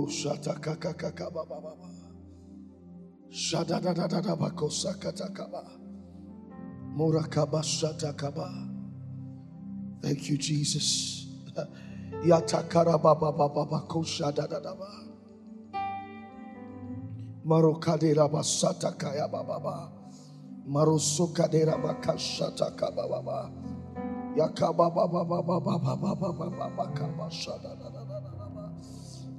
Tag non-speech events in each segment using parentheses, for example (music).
Oh, shata kaka kaka ba ba ba ba. Shada da da da da ba kosa kata kaba. Murakaba shata kaba. Thank you, Jesus. (laughs) Yatakara ba ba ba ba ba kosha da da da ba. Marokadera ba sata kaya ba ba ba. Marosokadera ba kashata kaba ba ba. Yakaba ba ba ba ba ba ba ba ba ba ba ba kaba shada da da.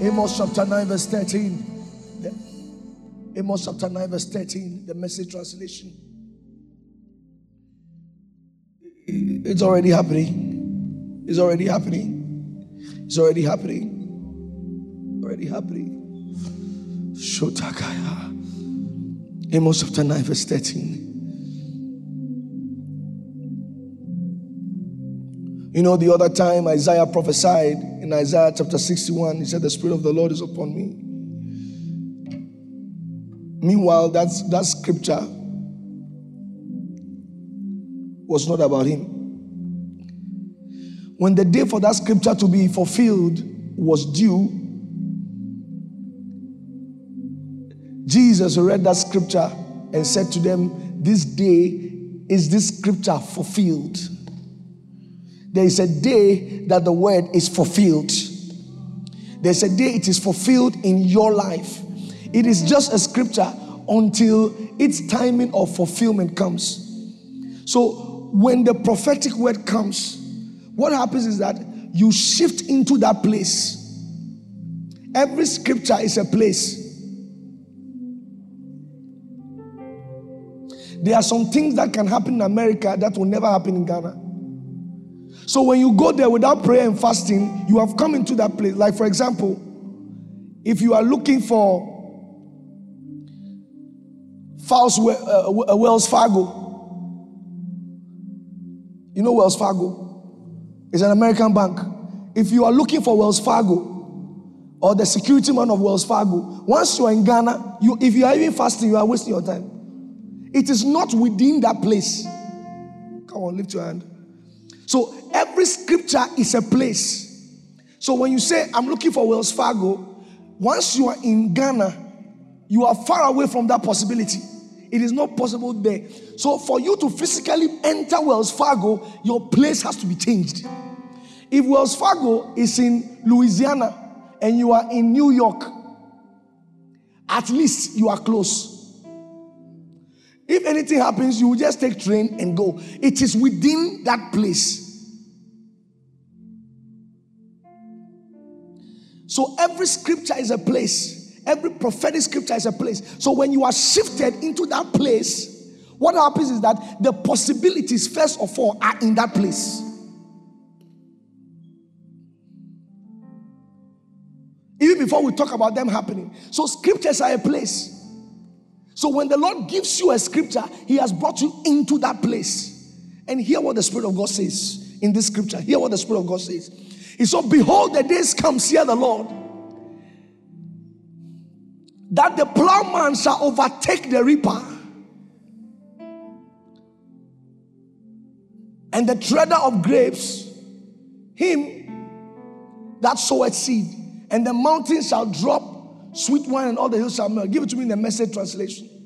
Amos chapter 9, verse 13. The, Amos chapter 9, verse 13, the message translation. It's already happening. It's already happening. It's already happening. Already happening. Shotakaya. Amos chapter 9, verse 13. You know, the other time Isaiah prophesied in Isaiah chapter 61, he said, The Spirit of the Lord is upon me. Meanwhile, that's, that scripture was not about him. When the day for that scripture to be fulfilled was due, Jesus read that scripture and said to them, This day is this scripture fulfilled. There is a day that the word is fulfilled. There's a day it is fulfilled in your life. It is just a scripture until its timing of fulfillment comes. So when the prophetic word comes, what happens is that you shift into that place. Every scripture is a place. There are some things that can happen in America that will never happen in Ghana. So when you go there without prayer and fasting, you have come into that place. Like, for example, if you are looking for uh, uh, Wells Fargo, you know Wells Fargo? It's an American bank. If you are looking for Wells Fargo or the security man of Wells Fargo, once you are in Ghana, you, if you are even fasting, you are wasting your time. It is not within that place. Come on, lift your hand. So every scripture is a place. So when you say, I'm looking for Wells Fargo, once you are in Ghana, you are far away from that possibility. It is not possible there. So for you to physically enter Wells Fargo, your place has to be changed. If Wells Fargo is in Louisiana and you are in New York, at least you are close. If anything happens, you will just take train and go. It is within that place. So every scripture is a place. Every prophetic scripture is a place. So when you are shifted into that place, what happens is that the possibilities, first of all, are in that place. Even before we talk about them happening. So scriptures are a place. So when the Lord gives you a scripture, He has brought you into that place. And hear what the Spirit of God says in this scripture. Hear what the Spirit of God says. He said, Behold, the days come, hear the Lord, that the plowman shall overtake the reaper, and the treader of grapes, him that soweth seed, and the mountains shall drop sweet wine, and all the hills shall melt. Give it to me in the message translation.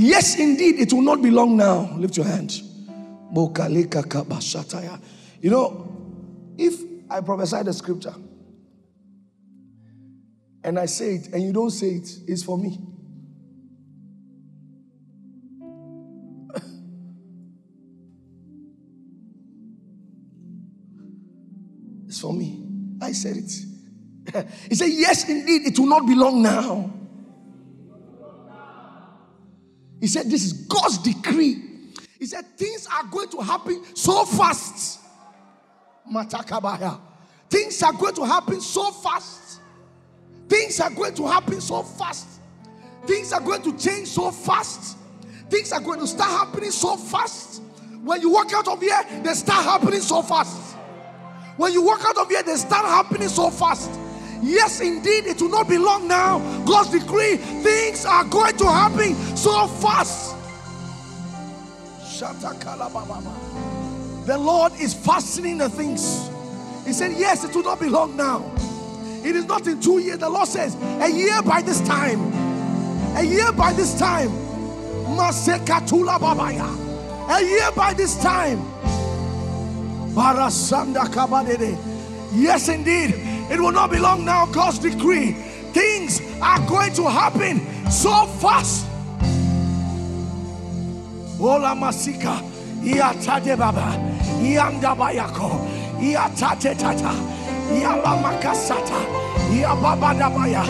Yes, indeed, it will not be long now. Lift your hand. You know, if I prophesy the scripture and I say it and you don't say it, it's for me. It's for me. I said it. (laughs) he said, Yes, indeed, it will not be long now. He said, This is God's decree. He said, Things are going to happen so fast. Matakabaya. Things are going to happen so fast. Things are going to happen so fast. Things are going to change so fast. Things are going to start happening so fast. When you walk out of here, they start happening so fast. When you walk out of here, they start happening so fast. Yes, indeed, it will not be long now. God's decree, things are going to happen so fast. The Lord is fastening the things. He said, Yes, it will not be long now. It is not in two years. The Lord says, A year by this time. A year by this time. Masekatula babaya. A year by this time. Barasanda kabadede. Yes, indeed. It will not be long now. God's decree. Things are going to happen so fast. Ola masika. Iatade baba. Ianda bayako. Iatate tata. Ialamakasata. Iababadabaya.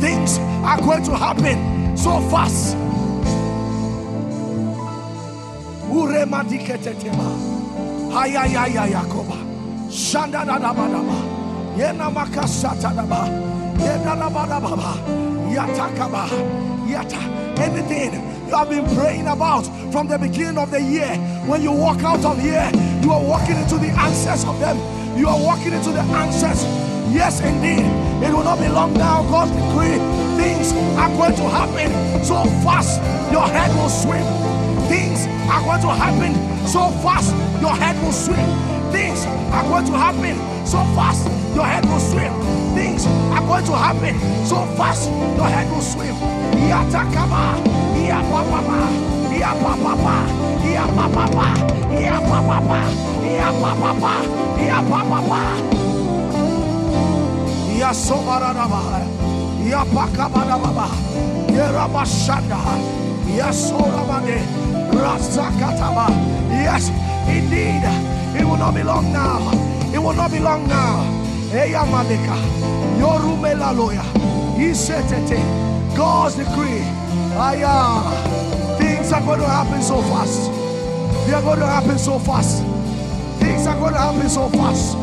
Things are going to happen so fast. Urema diketetema. Hayayaya Yakoba. Shanda da da. Yena makasata da ba. Yena da ba da ba ba. Yatakaba. Yata. Anything you have been praying about from the beginning of the year. When you walk out of here, you are walking into the answers of them. You are walking into the answers. Yes, indeed. It will not be long now. God's decree. Things are going to happen so fast, your head will swim. Things are going to happen so fast, your head will swim. Things are going to happen so fast, your head will swim. Things are going to happen so fast, your head will swim. Yatakaba, yapapapa, yapapapa, yapapapa, yapapapa, yapapapa, yapapapa. Yasobaradaba, Yapakabadababa, Yerabashanda, Yasoramade, Rasakataba. Yes, indeed, it will not be long now. It will not be long now. Eyamaleka, Yorumela loya, Isetete, God's decree. Aya, uh, things are going to happen so fast. They are going to happen so fast. Things are going to happen so fast.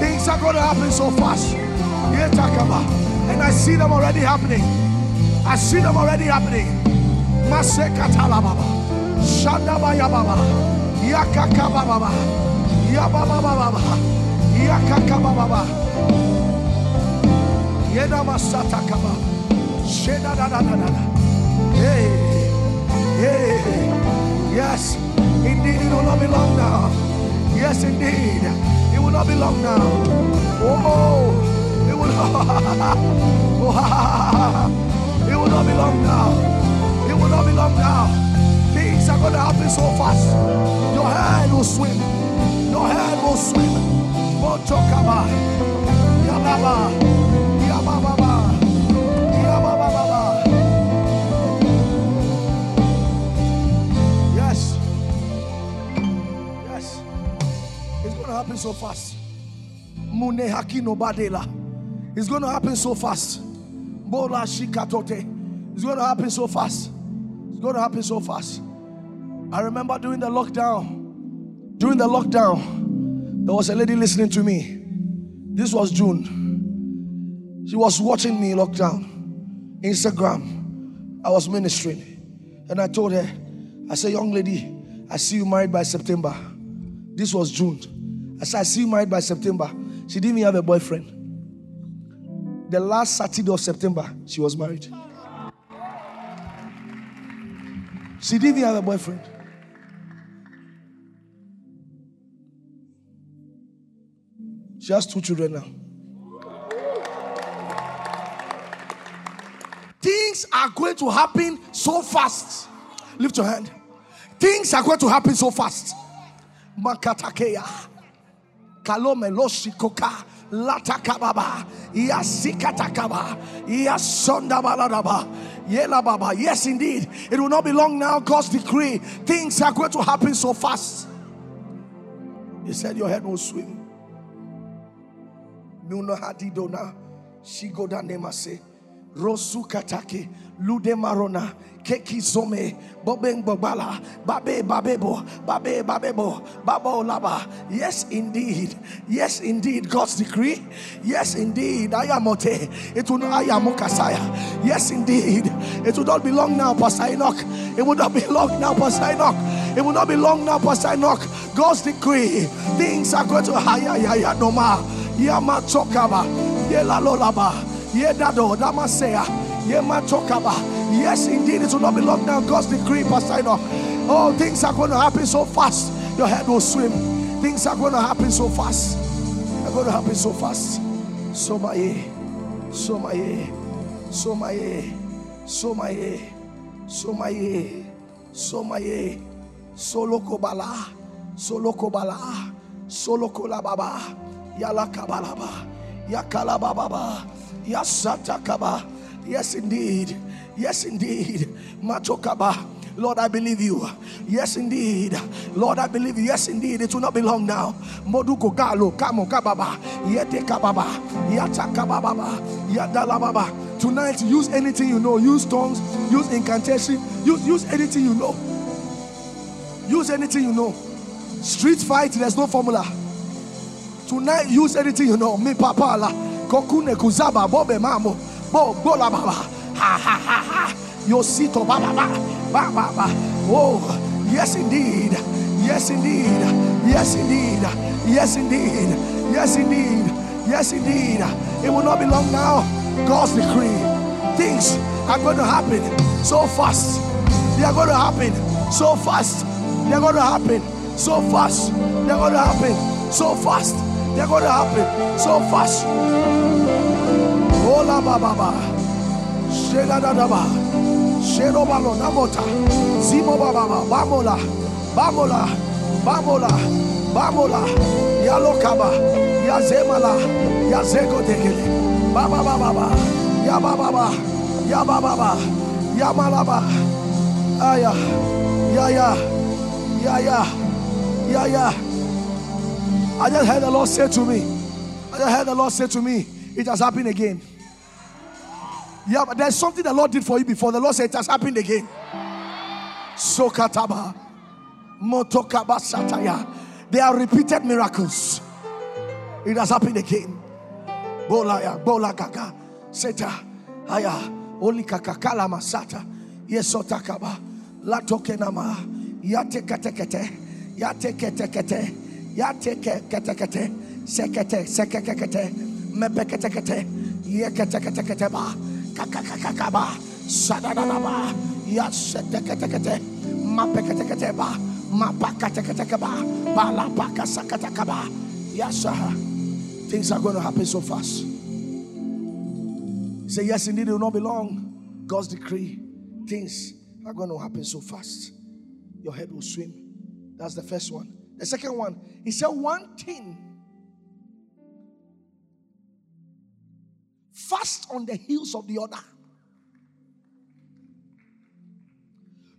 Things are going to happen so fast. And I see them already happening. I see them already happening. Masekatala baba. Shandaba yababa. Yakakaba baba. Yababa baba. Yakakaba baba. Yena masata kaba. Sheda da da da da da. Hey. Hey. Yes. Indeed, it will not be long now. Yes, indeed. It will not be long now. Oh, it will not. (laughs) it will not be long now. It will not be long now. Things are going to happen so fast. Your head will swim. Your head will swim. Mochokaba. Yababa. Yababa. Yababa. Yes. Yes. It's going to happen so fast. Mune hakino badela. It's going to happen so fast. Bola shikatote. It's going to happen so fast. It's going to happen so fast. I remember during the lockdown. During the lockdown, there was a lady listening to me. This was June. She was watching me lockdown. Instagram. I was ministering. And I told her, I said, young lady, I see you married by September. This was June. I said, I see you married by September. She didn't even have a boyfriend. The last Saturday of September, she was married. She didn't even have a boyfriend. She has two children now. Things are going to happen so fast. Lift your hand. Things are going to happen so fast. Makatakeya. Kalomeloshi koka. Latakababa. Yasikatakaba. Yasondabaladaba. Yela baba. Yes, indeed. It will not be long now. God's decree. Things are going to happen so fast. He said, Your head will swim. Muna hadidona. Shigoda nemase. Rosu katake. Lude Marona, Keki Zome, Bobeng Bobala, Babe Babebo, Babe Babebo, Babo Laba. Yes, indeed. Yes, indeed. God's decree. Yes, indeed. Ayamote. It will Ayamokasaya. Yes, indeed. It will not be long now, Pastor Enoch. It will not be long now, Pastor Enoch. It will not be long now, Pastor Enoch. God's decree. Things are going to haya ya noma. Yama chokaba. Yela lolaba. Yedado damasea. Ye machokaba. Yes, indeed, it will not be long now. God's decree, Pastor. Oh, things are going to happen so fast. Your head will swim. Things are going to happen so fast. They're going to happen so fast. So my, so my, so my, so my, so my, so my, solo kobala, solo kobala, solo kolababa, yala kabalaba, yakala baba, yasata kaba. Yes, indeed. Yes, indeed. Matokaba. Lord, I believe you. Yes, indeed. Lord, I believe you. Yes, indeed. It will not be long now. Moduko galo kamo kababa. Yete kababa. Yata kababa. Yadala baba. Tonight, use anything you know. Use tongues. Use incantation. Use use anything you know. Use anything you know. Street fight. There's no formula. Tonight, use anything you know. Me papa la. Kokune kuzaba bobe mamo. Bo, bo la baba. Ha ha ha ha. Yosito baba ba. Ba ba ba. Oh, yes indeed. Yes indeed. Yes indeed. Yes indeed. Yes indeed. Yes indeed. It will not be long now. God's decree. Things are going to happen so fast. They are going to happen so fast. They are going to happen so fast. They are going to happen so fast. They are going to happen so fast. Ola baba. Shela da da ba. Shelo balo namota. Zimo baba. Bamola. Bamola. Bamola. Bamola. Yalokaba. Yazemala. Yazego dekele. Baba baba ba. Ya baba ba. Ya baba ba. Ya malaba. Aya. Ya ya. Ya ya. Ya ya. I just heard the Lord say to me. I just heard the Lord say to me, it has happened again. Yeah, but there's something the Lord did for you before. The Lord said it has happened again. Sokataba. Motokaba Sataya. They are repeated miracles. It has happened again. Bolaya, Bola Gaga, Seta, Aya, Oli Kakakala Masata, Yesotakaba, Latokenama, Yate Katekete, Yate Ketekete, Yate Ketekete, Sekete, Sekekete, Mebeketekete, Yeketekete, kakakakakaba sadadadaba yaseteketekete mapeketeketeba mapakateketekeba balapakasakatakaba yes things are going to happen so fast say yes indeed it will not be long god's decree things are going to happen so fast your head will swim that's the first one the second one he said one thing fast on the heels of the other.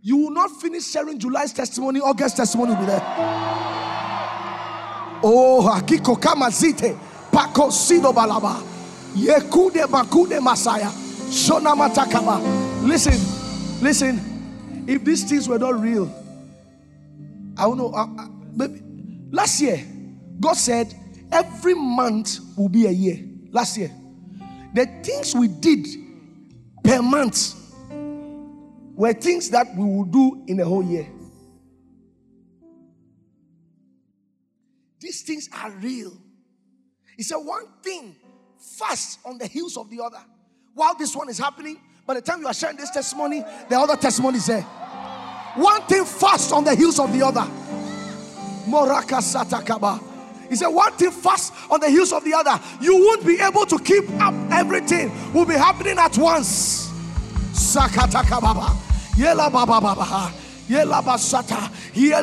You will not finish sharing July's testimony, August testimony will be there. Oh, Hakiko Kamazite, Pako Sido Balaba, Yekude Bakude Masaya, Shona Matakaba. Listen, listen, if these things were not real, I don't know. Uh, last year, God said every month will be a year. Last year, the things we did per month were things that we will do in a whole year. These things are real. He said one thing fast on the heels of the other. While this one is happening, by the time you are sharing this testimony, the other testimony is there. One thing fast on the heels of the other. Moraka Satakaba. He said, one thing fast on the heels of the other. You won't be able to keep up everything, will be happening at once. Sakataka Baba. Yela Baba Baba. Hear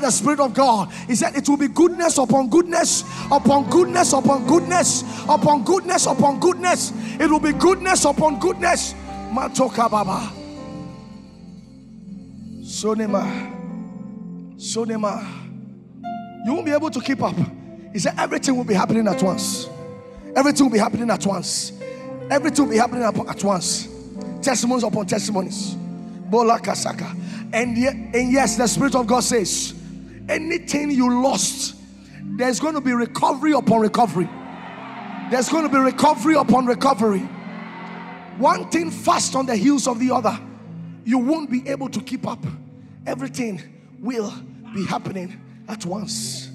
the Spirit of God. He said, It will be goodness upon goodness, upon goodness, upon goodness, upon goodness, upon goodness. It will be goodness upon goodness. Matoka Baba. Sonema. Sonema. You won't be able to keep up. He said, Everything will be happening at once. Everything will be happening at once. Everything will be happening at once. testimonies upon testimonies. Bola kasaka. And, and yes, the Spirit of God says, anything you lost, there's going to be recovery upon recovery. There's going to be recovery upon recovery. One thing fast on the heels of the other. You won't be able to keep up. Everything will be happening at once.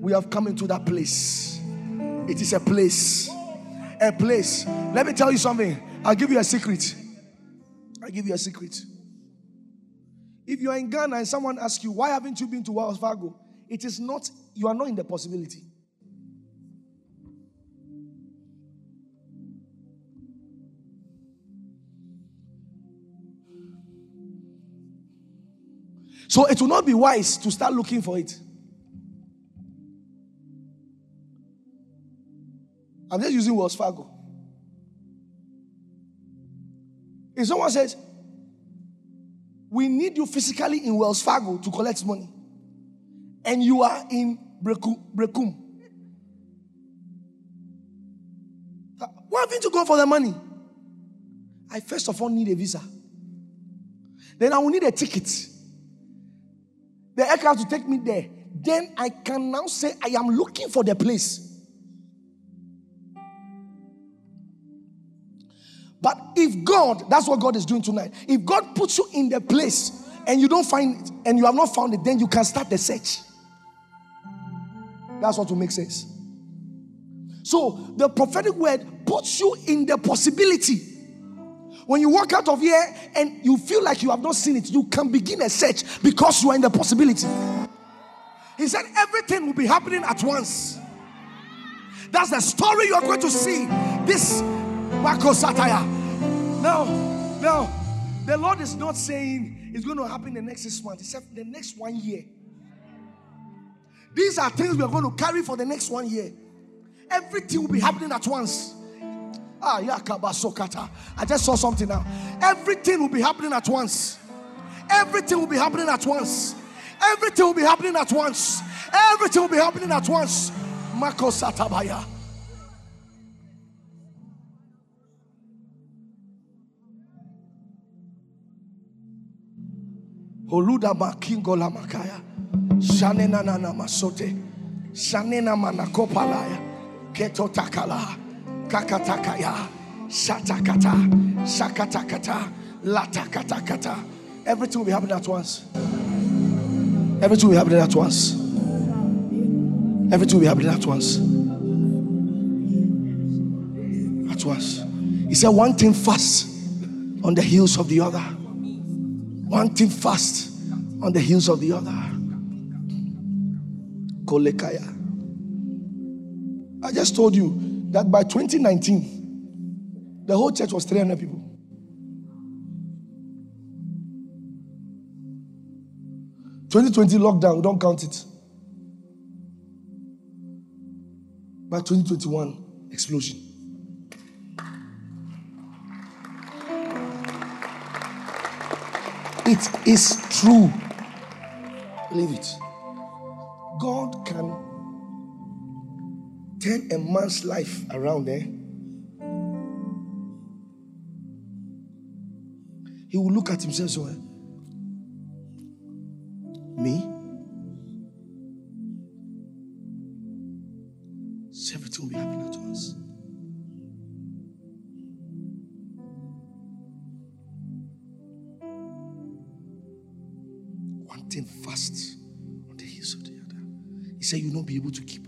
We have come into that place. It is a place. A place. Let me tell you something. I'll give you a secret. I'll give you a secret. If you are in Ghana and someone asks you, why haven't you been to Wells Fargo? It is not, you are not in the possibility. So it will not be wise to start looking for it. I'm just using Wells Fargo. If someone says, We need you physically in Wells Fargo to collect money, and you are in Berekum, why haven't you gone for the money? I first of all need a visa. Then I will need a ticket. The aircraft to take me there. Then I can now say I am looking for the place. But if God, that's what God is doing tonight. If God puts you in the place and you don't find it and you have not found it, then you can start the search. That's what will make sense. So the prophetic word puts you in the possibility. When you walk out of here and you feel like you have not seen it, you can begin a search because you are in the possibility. He said everything will be happening at once. That's the story you're going to see. This Marco Satire. Now, now, the Lord is not saying it's going to happen the next six months, except the next one year. These are things we are going to carry for the next one year. Everything will be happening at once. Ah. I just saw something now. Everything will be happening at once. Everything will be happening at once. Everything will be happening at once. Everything will be happening at once. Mako Satabaya. Holuda makingo la makaya. Shanena nana masote. Shanena manakopalaya. Keto takala. Kakatakaya. Shatakata. Shakatakata. Latakatakata. Everything will be happening at once. Everything will be happening at once. Everything will be happening at once. At once. He said one thing fast on the heels of the other. One thing fast on the heels of the other. Kolekaya. I just told you that by 2019, the whole church was 300 people. Twenty twenty lockdown, don't count it. By 2021, explosion. It is true. Believe it. God can turn a man's life around there. He will look at himself so eh? me? So everything will be happening at once. One thing fast on the heels of the other. He said, You'll not be able to keep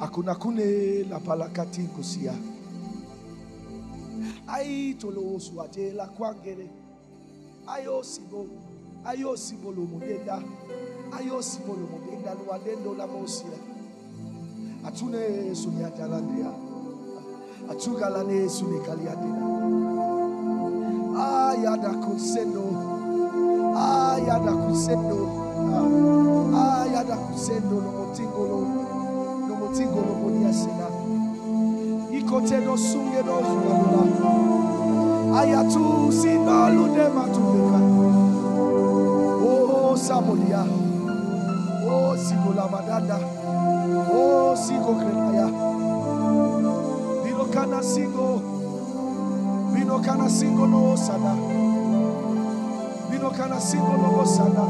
akone. Akuna kune la palakati kusia. Ai tolo swate la kwangere. Ayo sibo. Ayo sibo lo modenda. Ayo sibo lo modenda lo adendo la mosia. Atune suni atalandia. Atuga ne suni kaliadina. Ayada kusendo. Ayada kusendo. Ayada kusendo lo motingo Lo motingo lo. Ikote no sunge no zuladola. Ayatu sinalu de matuleka. Oh Samolia. Oh Sigola Madada. Oh Sigo Krenaya. Vino kana singo. Vino kana singo no sada. Vino kana singo no sada.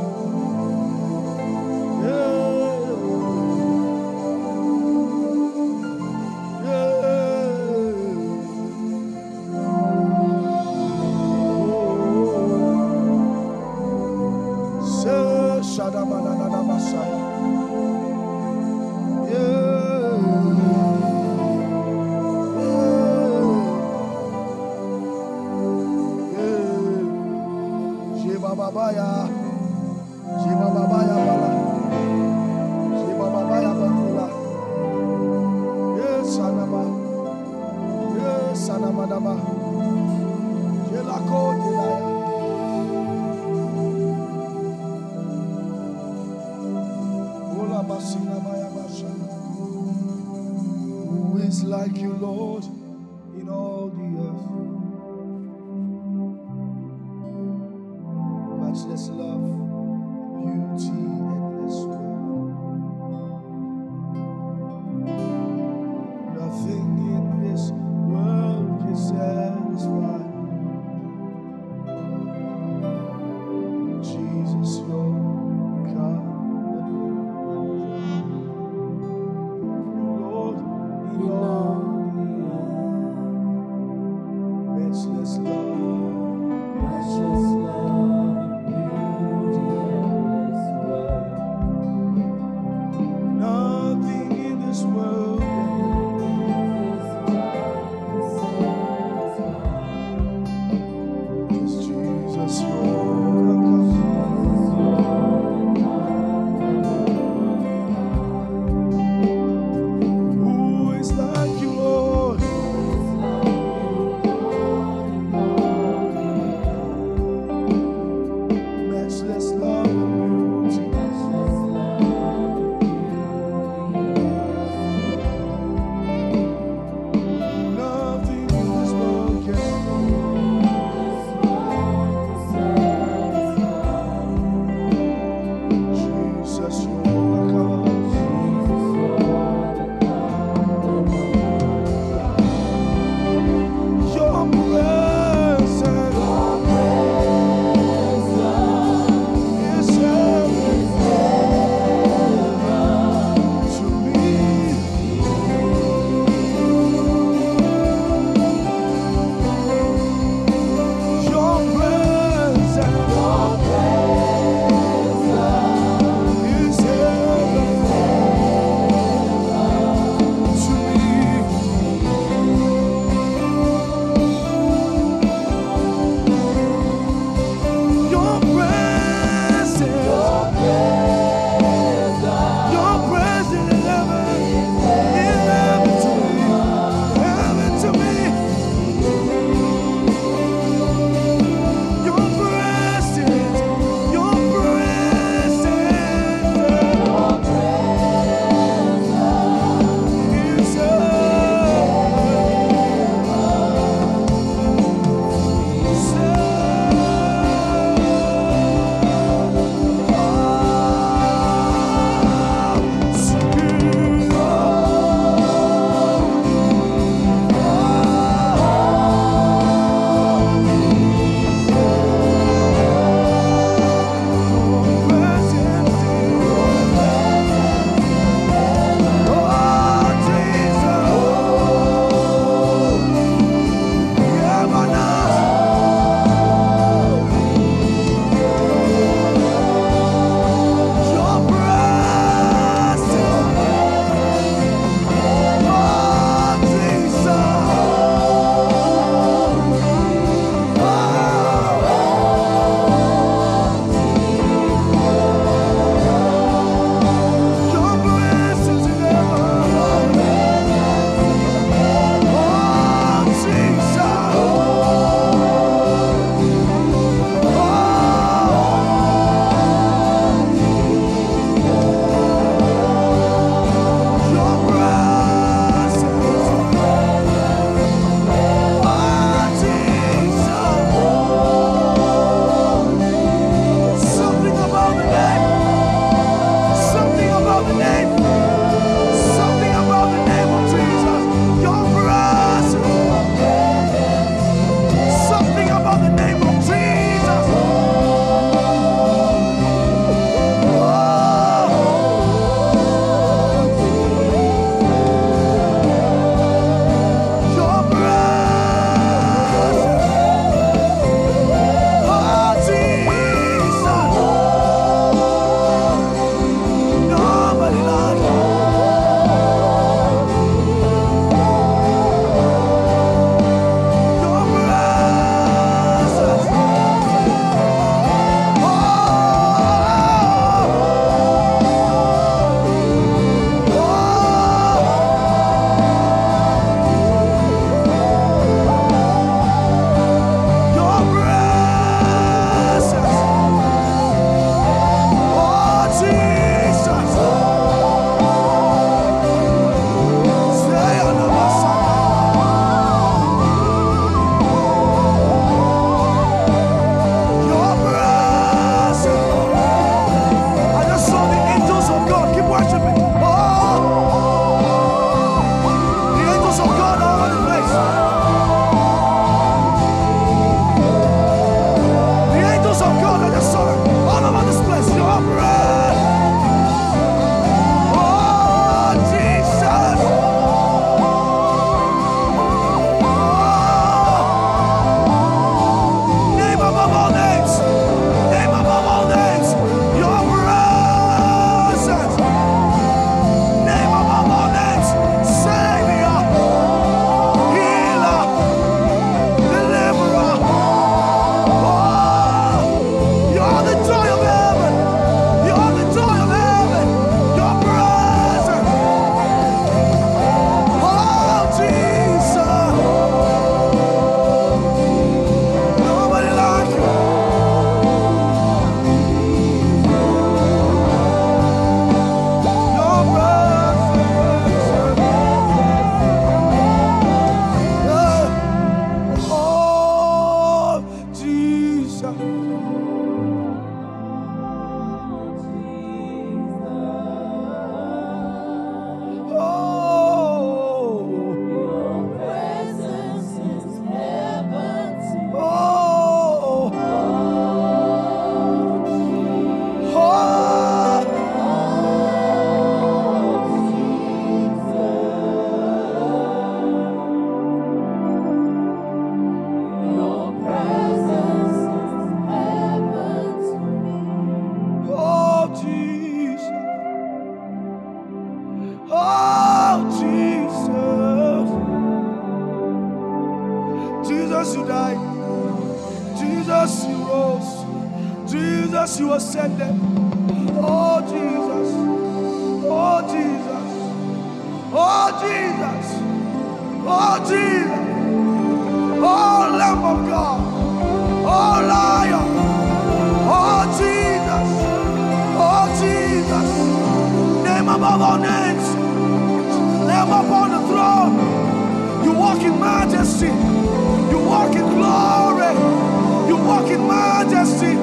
Majesty.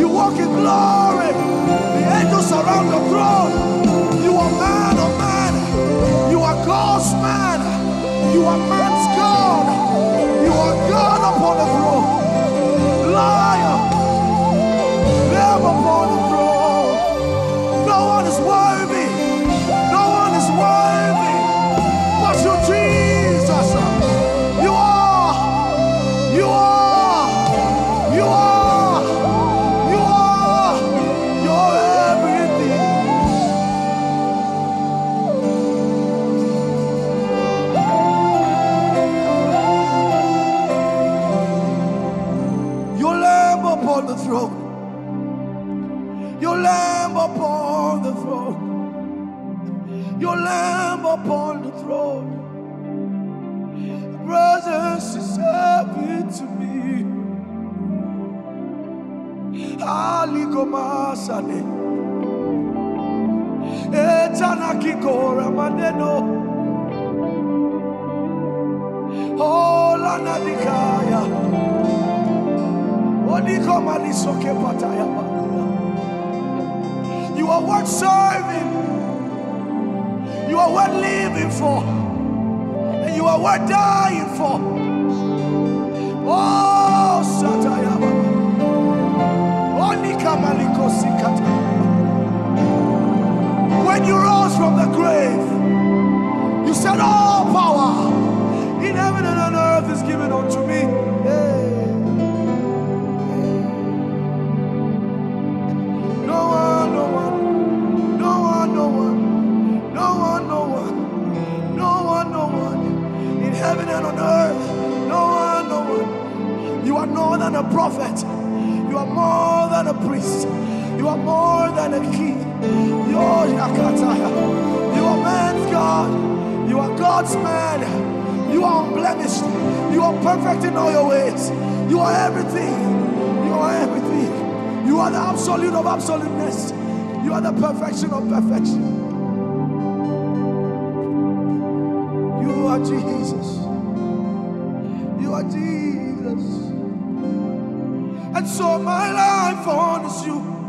You walk in glory. The angels surround the throne. You are man of man. You are God's man. You are man's God. You are God upon the throne. You are worth serving. You are worth living for. And you are worth dying for. Oh, Sataya Baba. You rose from the grave, you said, All power in heaven and on earth is given unto me. No one, no one, no one, no one, no one, no one, no one, no one in heaven and on earth. No one, no one. You are more than a prophet. You are more than a priest. You are more than a king. You are man's God. You are God's man. You are unblemished. You are perfect in all your ways. You are everything. You are everything. You are the absolute of absoluteness. You are the perfection of perfection. You are Jesus. You are Jesus. And so my life honors you.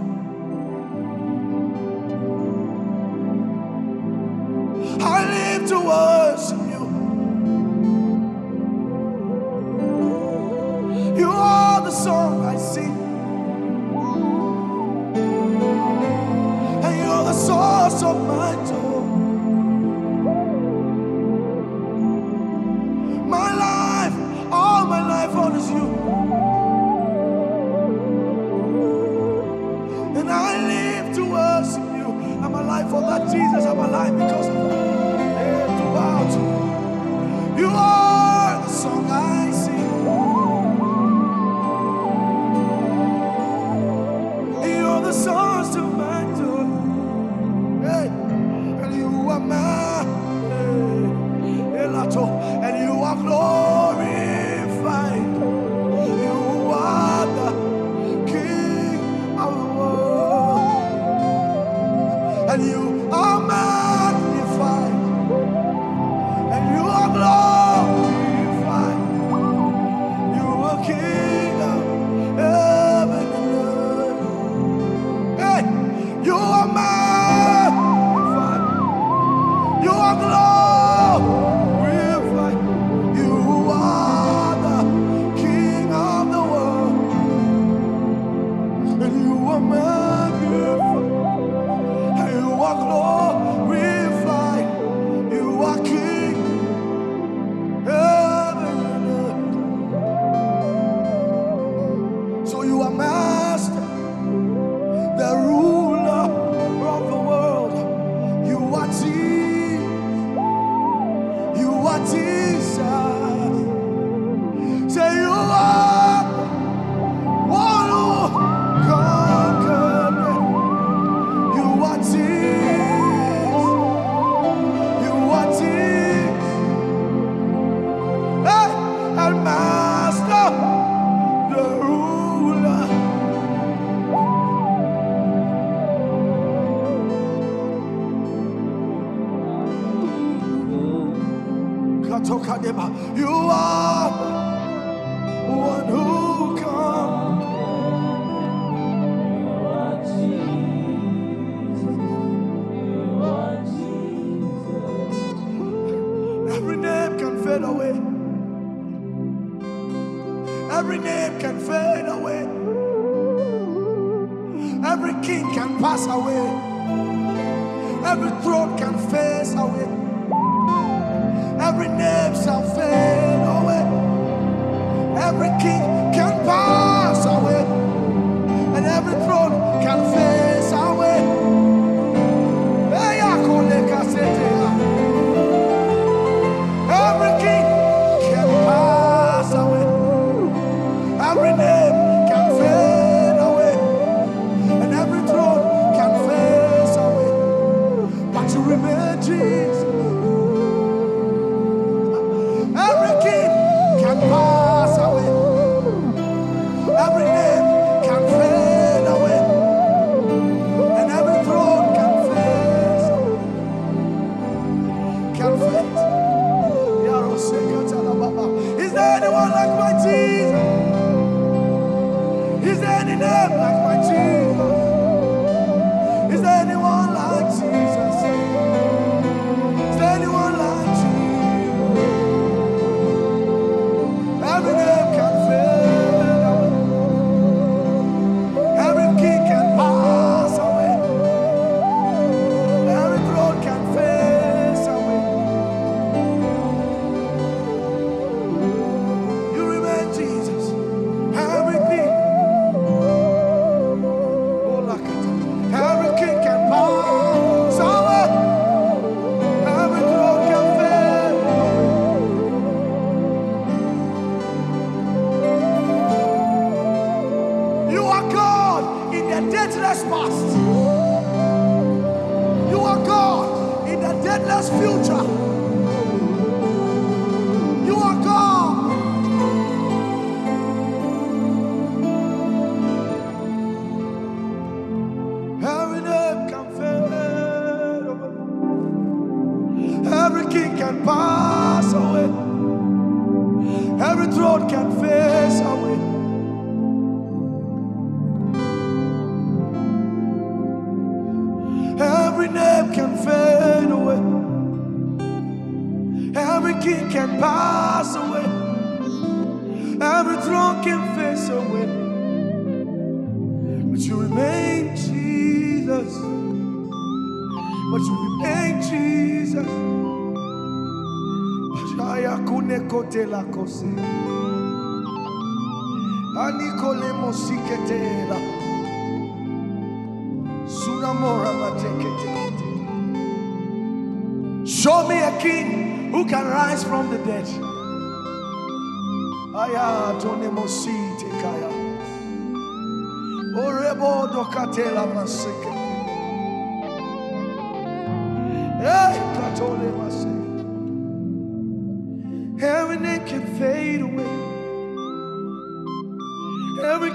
To worship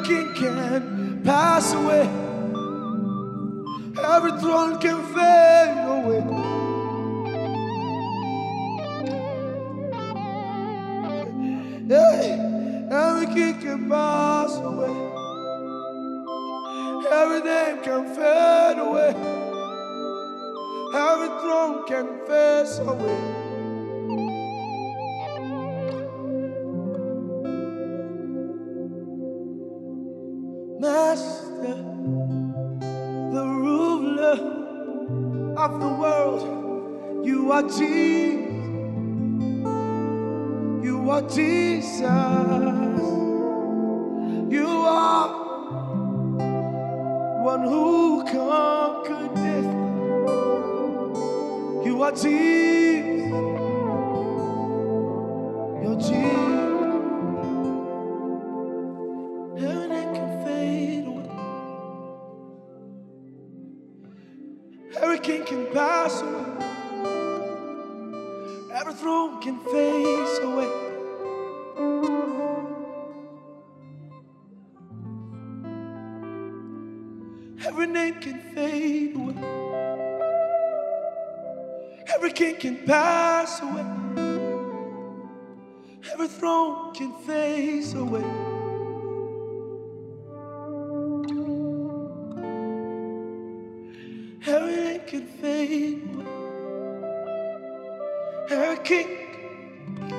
looking can pass away. Every throne can fade away. Yeah. Every king can pass away. Every name can fade away. Every throne can fade away. Jesus, You are Jesus. You are one who conquered death. You are Jesus. Can face away. Every name can fade away. King,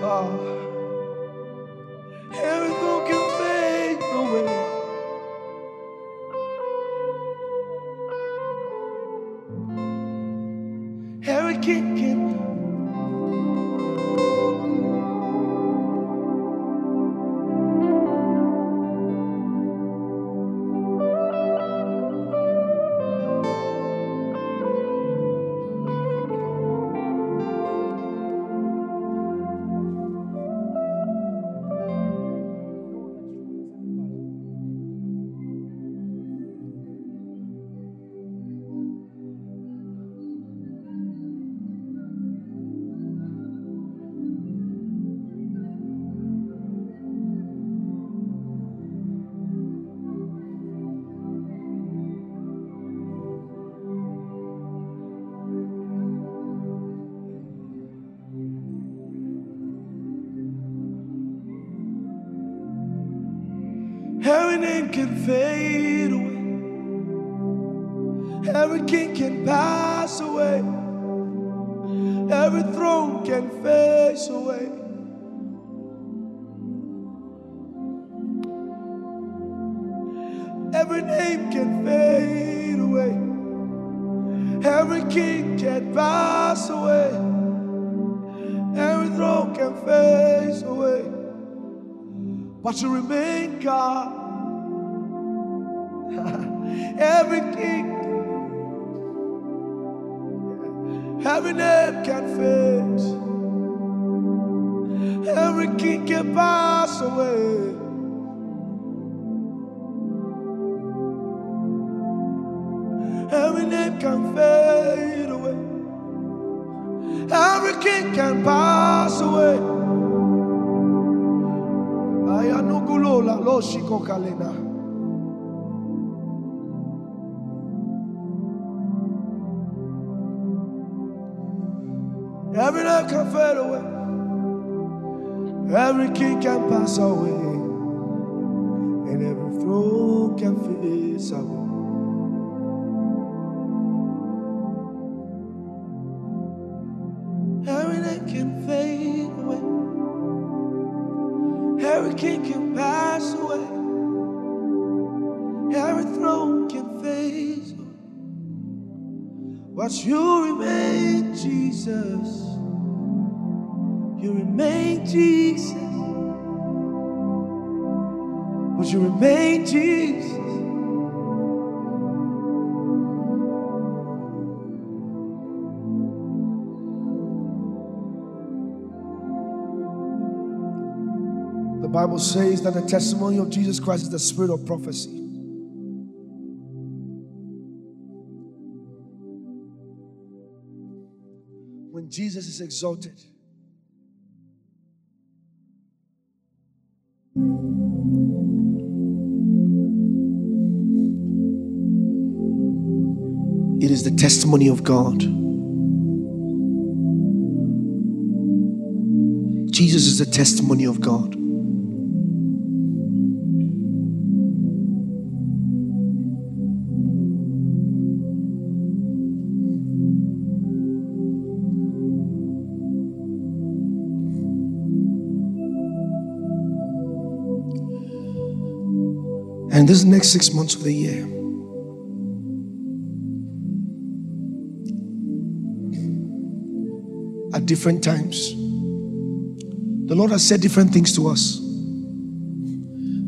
oh, Every can fade away. Every king can pass away. Every throne can face away. Every name can fade away. Every king can pass away. Every throne can face away but you remain God. Every name can fade, every king can pass away. Every name can fade away. Every king can pass away. Ayanugulola loshiko kalena. Can fade away. Every king can pass away. And every throne can face away. Every night can fade away. Every king can pass away. Every throne can fade away. But you remain Jesus. You remain Jesus. Would you remain Jesus. The Bible says that the testimony of Jesus Christ is the spirit of prophecy. When Jesus is exalted, the testimony of God. Jesus is the testimony of God. And this next six months of the year, different times, the Lord has said different things to us.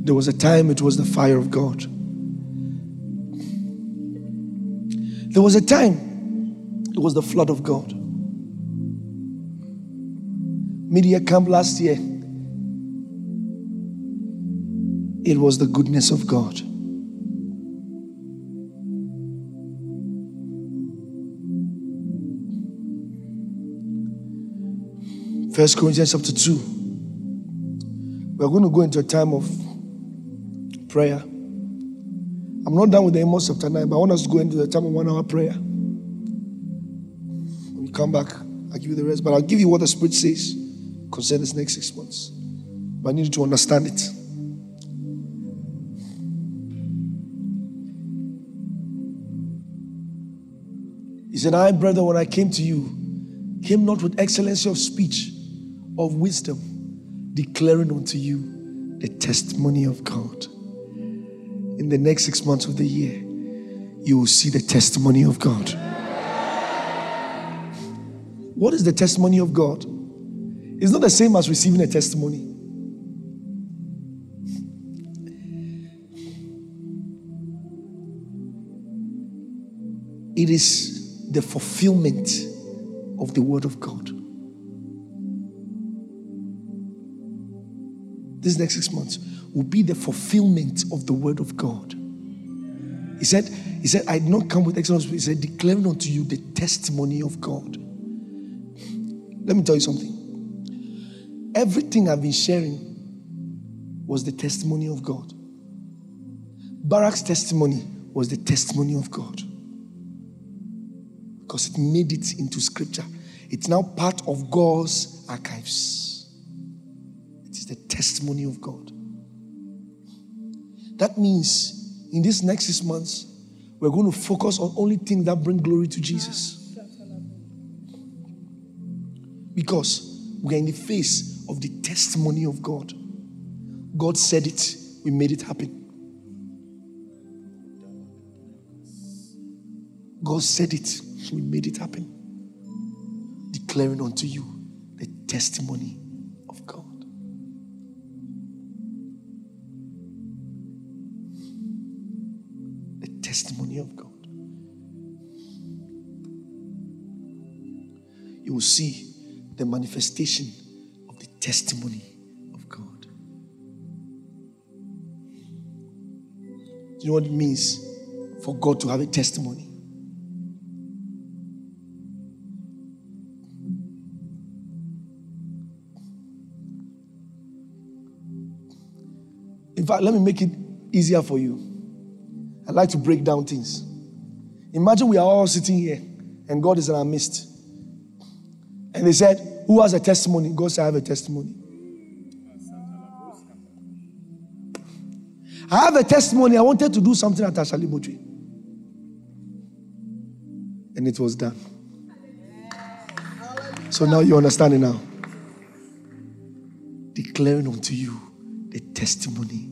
There was a time it was the fire of God. There was a time it was the flood of God. Media camp last year, it was the goodness of God. First Corinthians chapter 2. We're going to go into a time of prayer. I'm not done with the Amos chapter 9, but I want us to go into the time of one hour prayer. When we come back, I'll give you the rest, but I'll give you what the Spirit says concerning this next six months. But I need you to understand it. He said, I, brother, when I came to you, came not with excellency of speech, of wisdom, declaring unto you the testimony of God. In the next six months of the year, you will see the testimony of God. What is the testimony of God? It's not the same as receiving a testimony. It is the fulfillment of the Word of God. This next six months will be the fulfillment of the Word of God. He said, He said, I did not come with excellence, he said, declaring unto you the testimony of God. Let me tell you something. Everything I've been sharing was the testimony of God. Barak's testimony was the testimony of God because it made it into scripture. It's now part of God's archives. The testimony of God. That means in these next six months, we're going to focus on only things that bring glory to Jesus. Because we are in the face of the testimony of God. God said it, we made it happen. God said it, we made it happen. Declaring unto you the testimony The testimony of God. You will see the manifestation of the testimony of God. Do you know what it means for God to have a testimony? In fact, let me make it easier for you. I like to break down things. Imagine we are all sitting here and God is in our midst. And they said, Who has a testimony? God said, I have a testimony. I have a testimony. I wanted to do something at Ashalibotri. And it was done. So now you understand it now. Declaring unto you the testimony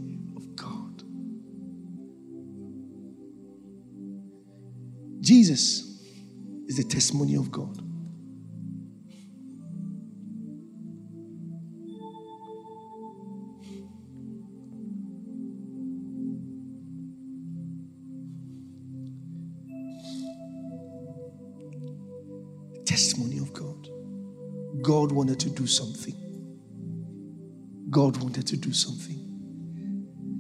Jesus is the testimony of God. testimony of God. God wanted to do something. God wanted to do something.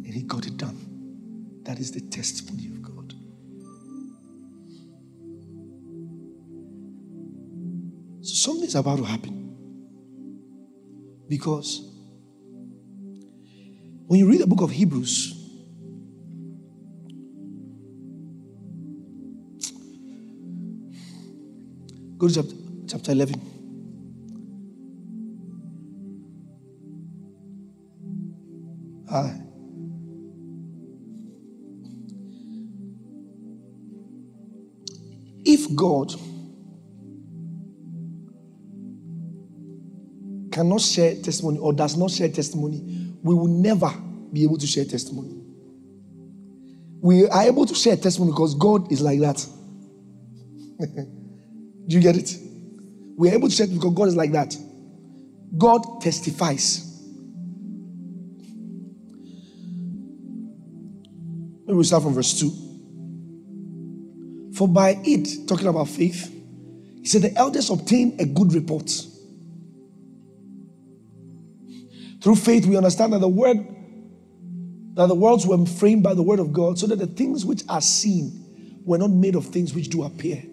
And He got it done. That is the testimony of God. Something's about to happen. Because when you read the book of Hebrews, Go to chapter, chapter 11. Ah. If God cannot share testimony or does not share testimony, we will never be able to share testimony. We are able to share testimony because God is like that. (laughs) Do you get it? We are able to check because God is like that. God testifies. Maybe we start from verse 2. For by it, talking about faith, he said, the elders obtained a good report. Through faith, we understand that the word, that the worlds were framed by the word of God, so that the things which are seen were not made of things which do appear.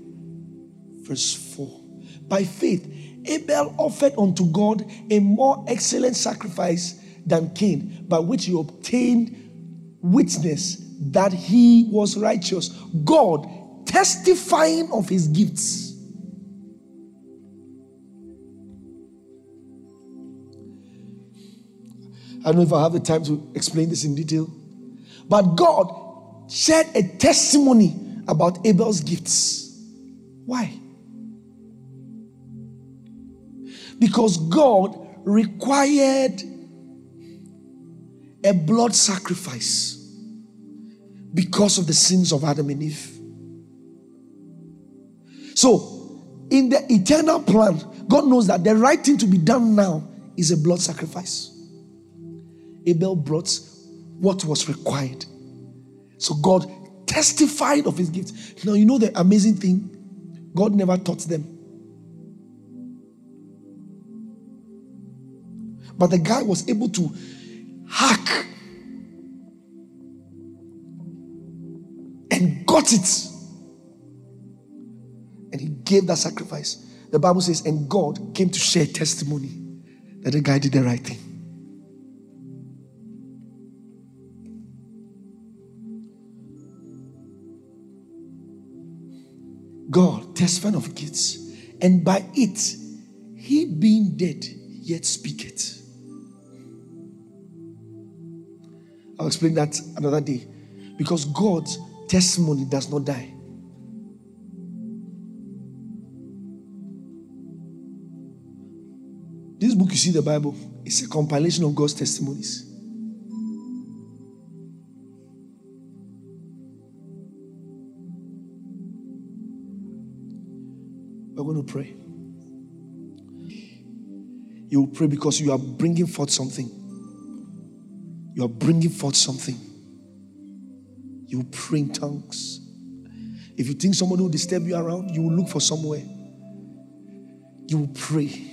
Verse 4. By faith, Abel offered unto God a more excellent sacrifice than Cain, by which he obtained witness that he was righteous. God testifying of his gifts. I don't know if I have the time to explain this in detail, but God shared a testimony about Abel's gifts. Why? Because God required a blood sacrifice because of the sins of Adam and Eve. So, in the eternal plan, God knows that the right thing to be done now is a blood sacrifice. Abel brought what was required. So, God testified of his gift. Now, you know the amazing thing? God never taught them. But the guy was able to hack and got it. And he gave that sacrifice. The Bible says, and God came to share testimony that the guy did the right thing. Testifying of gifts, and by it, he being dead, yet speaketh. I'll explain that another day. Because God's testimony does not die. This book you see, the Bible, is a compilation of God's testimonies. Pray. You will pray because you are bringing forth something. You are bringing forth something. You will pray in tongues. If you think somebody will disturb you around, you will look for somewhere. You will pray.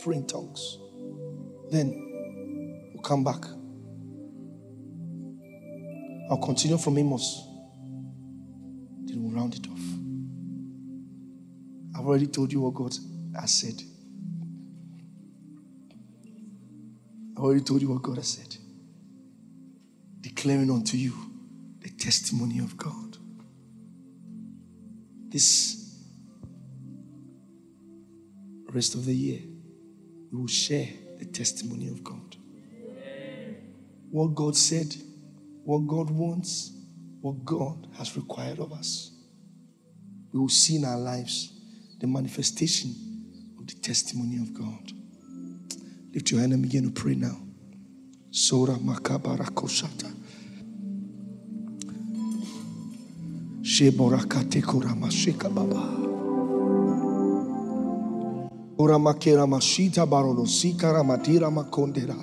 Pray in tongues. Then we'll come back. I'll continue from Amos. Then we'll round it off. I've already told you what God has said. I've already told you what God has said. Declaring unto you the testimony of God. This rest of the year, we will share the testimony of God. What God said, what God wants, what God has required of us. We will see in our lives the manifestation of the testimony of God. Lift your hand and begin to pray now. Sora makabara koshata. Sheborakate korama sheka baba. Ora makera mashita barolo sikara matira makondera.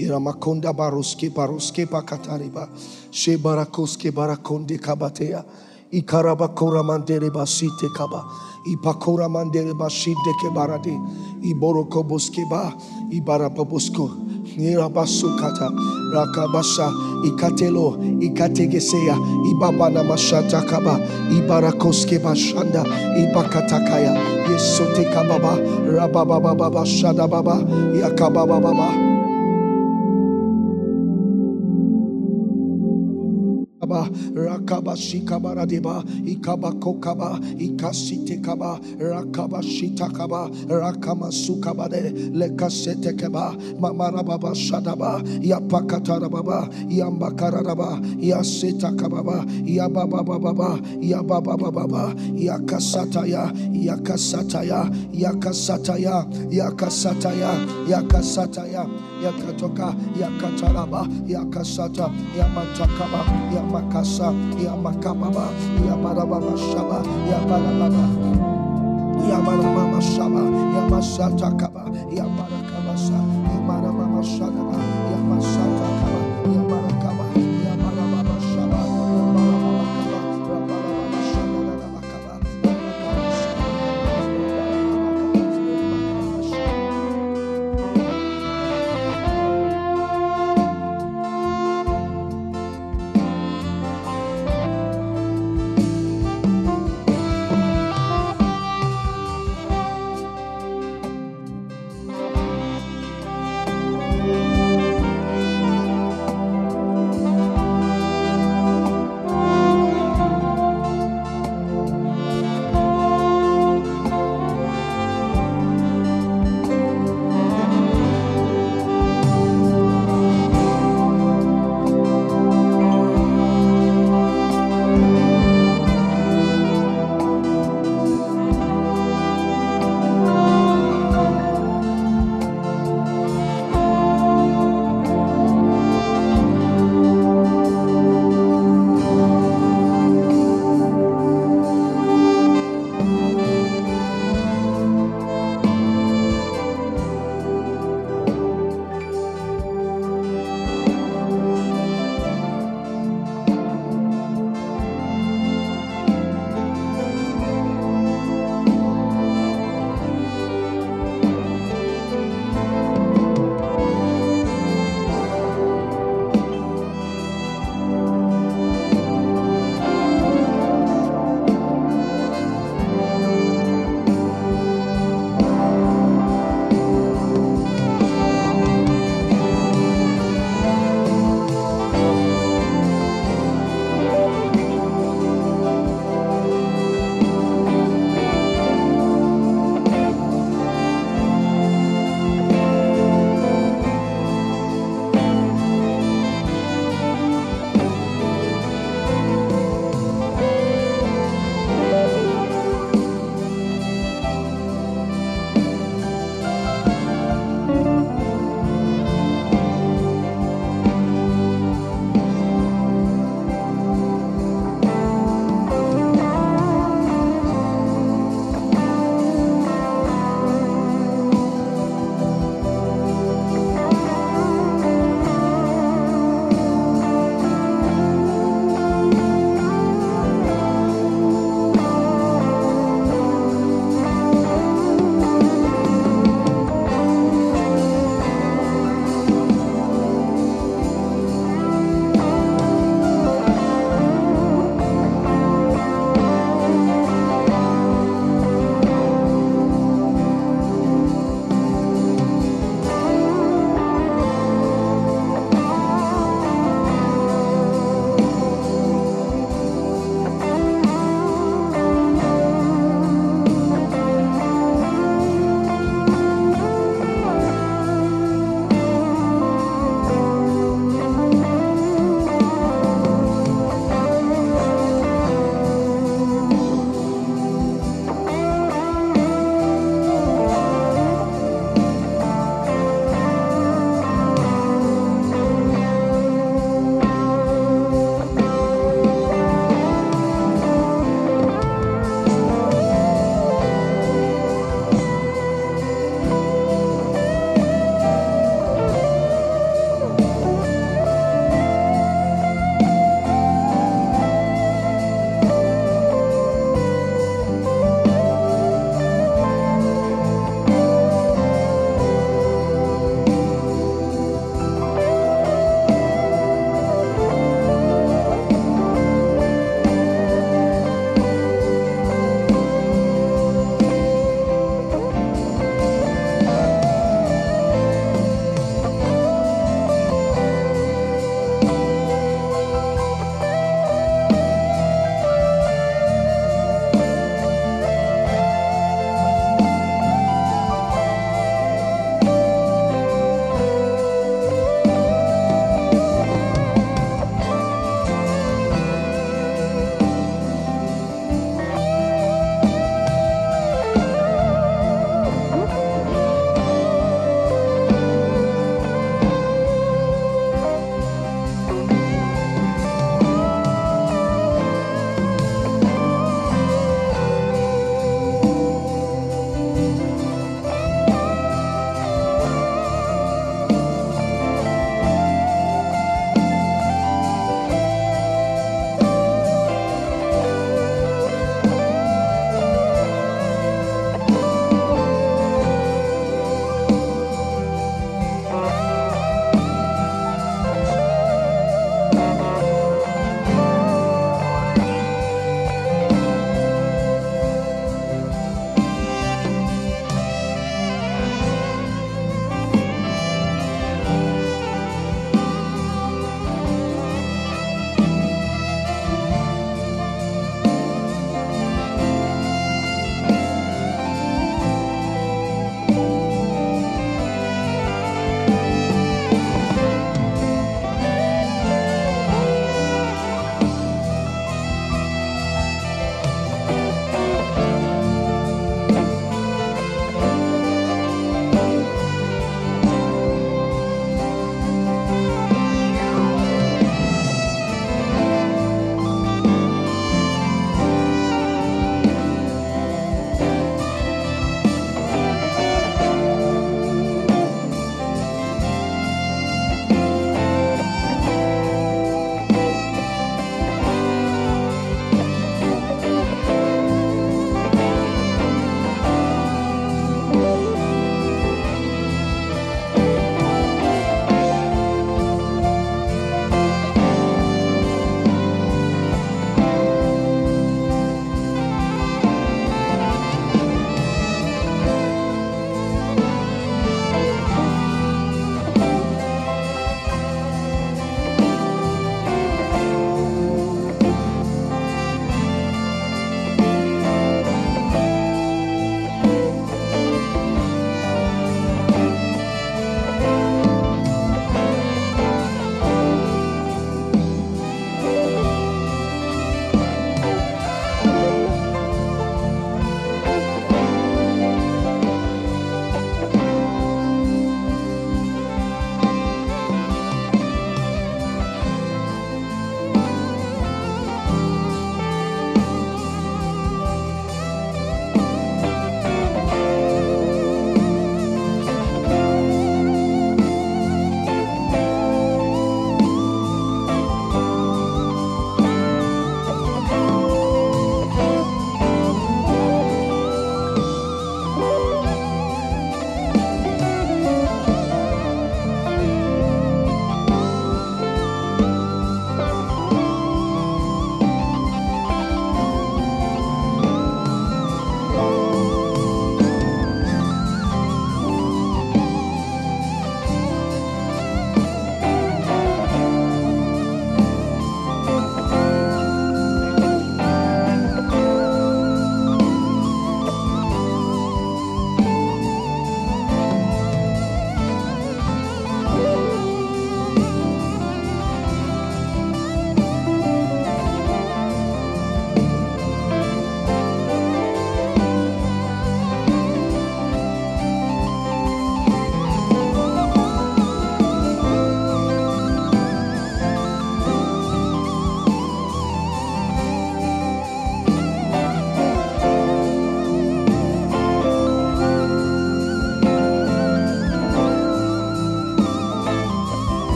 Ira makonda baroske baroske pakatariba. Shebarakoske barakonde kabatea. Ikarabakora mandere basite kaba. Ipakora mandere bashinde ke barade. Iboroko boske ba. Ibarababosko. Nirabasukata. Rakabasha. Ikatelo. Ikategeseya. Ibabana mashata kaba. Ibarakoske bashanda. Ibakatakaya. Yesote kababa. Rabababa shada baba. Yakababa baba. Shita Kaba, Rakama Sukabade, Lekasete Kaba, Mamarababa Shadaba, Yapakatara Baba, Yambakaraba, Yaseta Kababa, Yababa Baba, Yababa Baba, Yakasataya, Yakasataya, Yakasataya, Yakasataya, Yakasataya, Yakatoka, Yakataraba, Yakasata, Yamatakaba, Yamakasa, Yamakababa, Yabarababa Shaba, Yabarababa, Yabarababa Shaba, Yamasata Kaba, Yamarakabasa, Yamarababa Shadaba, Yamasata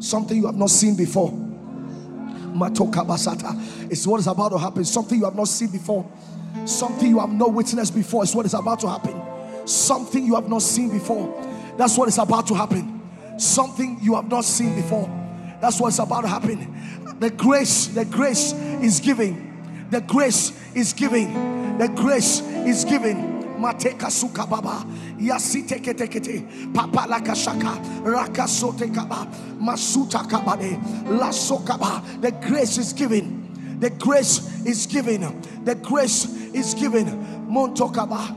Something you have not seen before. It's what is about to happen. Something you have not seen before. Something you have not witnessed before. It's what is about to happen. Something you have not seen before. That's what is about to happen. Something you have not seen before. That's what's about to happen. The grace, the grace is giving. The grace is giving. The grace is giving. Mateka suka baba. Yasite kete kete. Papa lakashaka rakasote kaba. Masuta kabade laso kaba. The grace is given. The grace is given. The grace is given. Montokaba